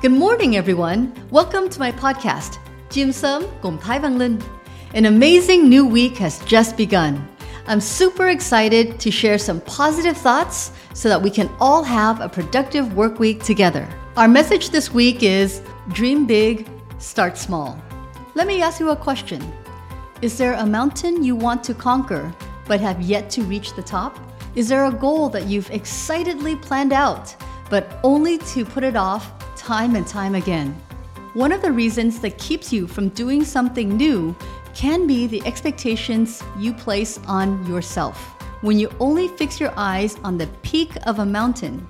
Good morning, everyone. Welcome to my podcast, Chim Sớm Cùng Thái Linh. An amazing new week has just begun. I'm super excited to share some positive thoughts so that we can all have a productive work week together. Our message this week is Dream big, start small. Let me ask you a question Is there a mountain you want to conquer but have yet to reach the top? Is there a goal that you've excitedly planned out but only to put it off time and time again. One of the reasons that keeps you from doing something new can be the expectations you place on yourself. When you only fix your eyes on the peak of a mountain,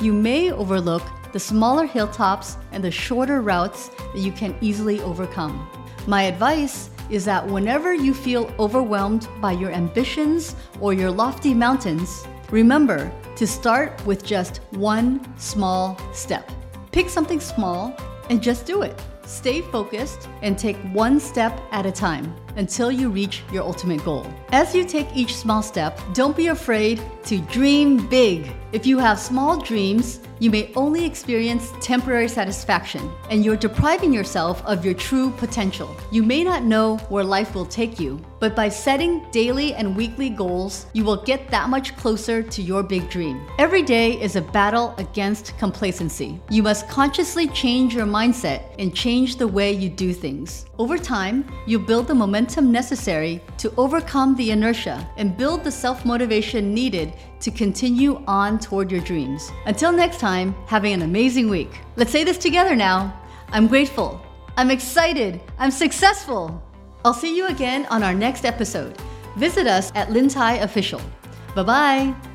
you may overlook the smaller hilltops and the shorter routes that you can easily overcome. My advice is that whenever you feel overwhelmed by your ambitions or your lofty mountains, remember to start with just one small step. Pick something small and just do it. Stay focused and take one step at a time until you reach your ultimate goal. As you take each small step, don't be afraid to dream big. If you have small dreams, you may only experience temporary satisfaction, and you're depriving yourself of your true potential. You may not know where life will take you, but by setting daily and weekly goals, you will get that much closer to your big dream. Every day is a battle against complacency. You must consciously change your mindset and change the way you do things. Over time, you build the momentum necessary to overcome the inertia and build the self motivation needed to continue on toward your dreams. Until next time, having an amazing week. Let's say this together now. I'm grateful. I'm excited. I'm successful. I'll see you again on our next episode. Visit us at Lintai Official. Bye bye.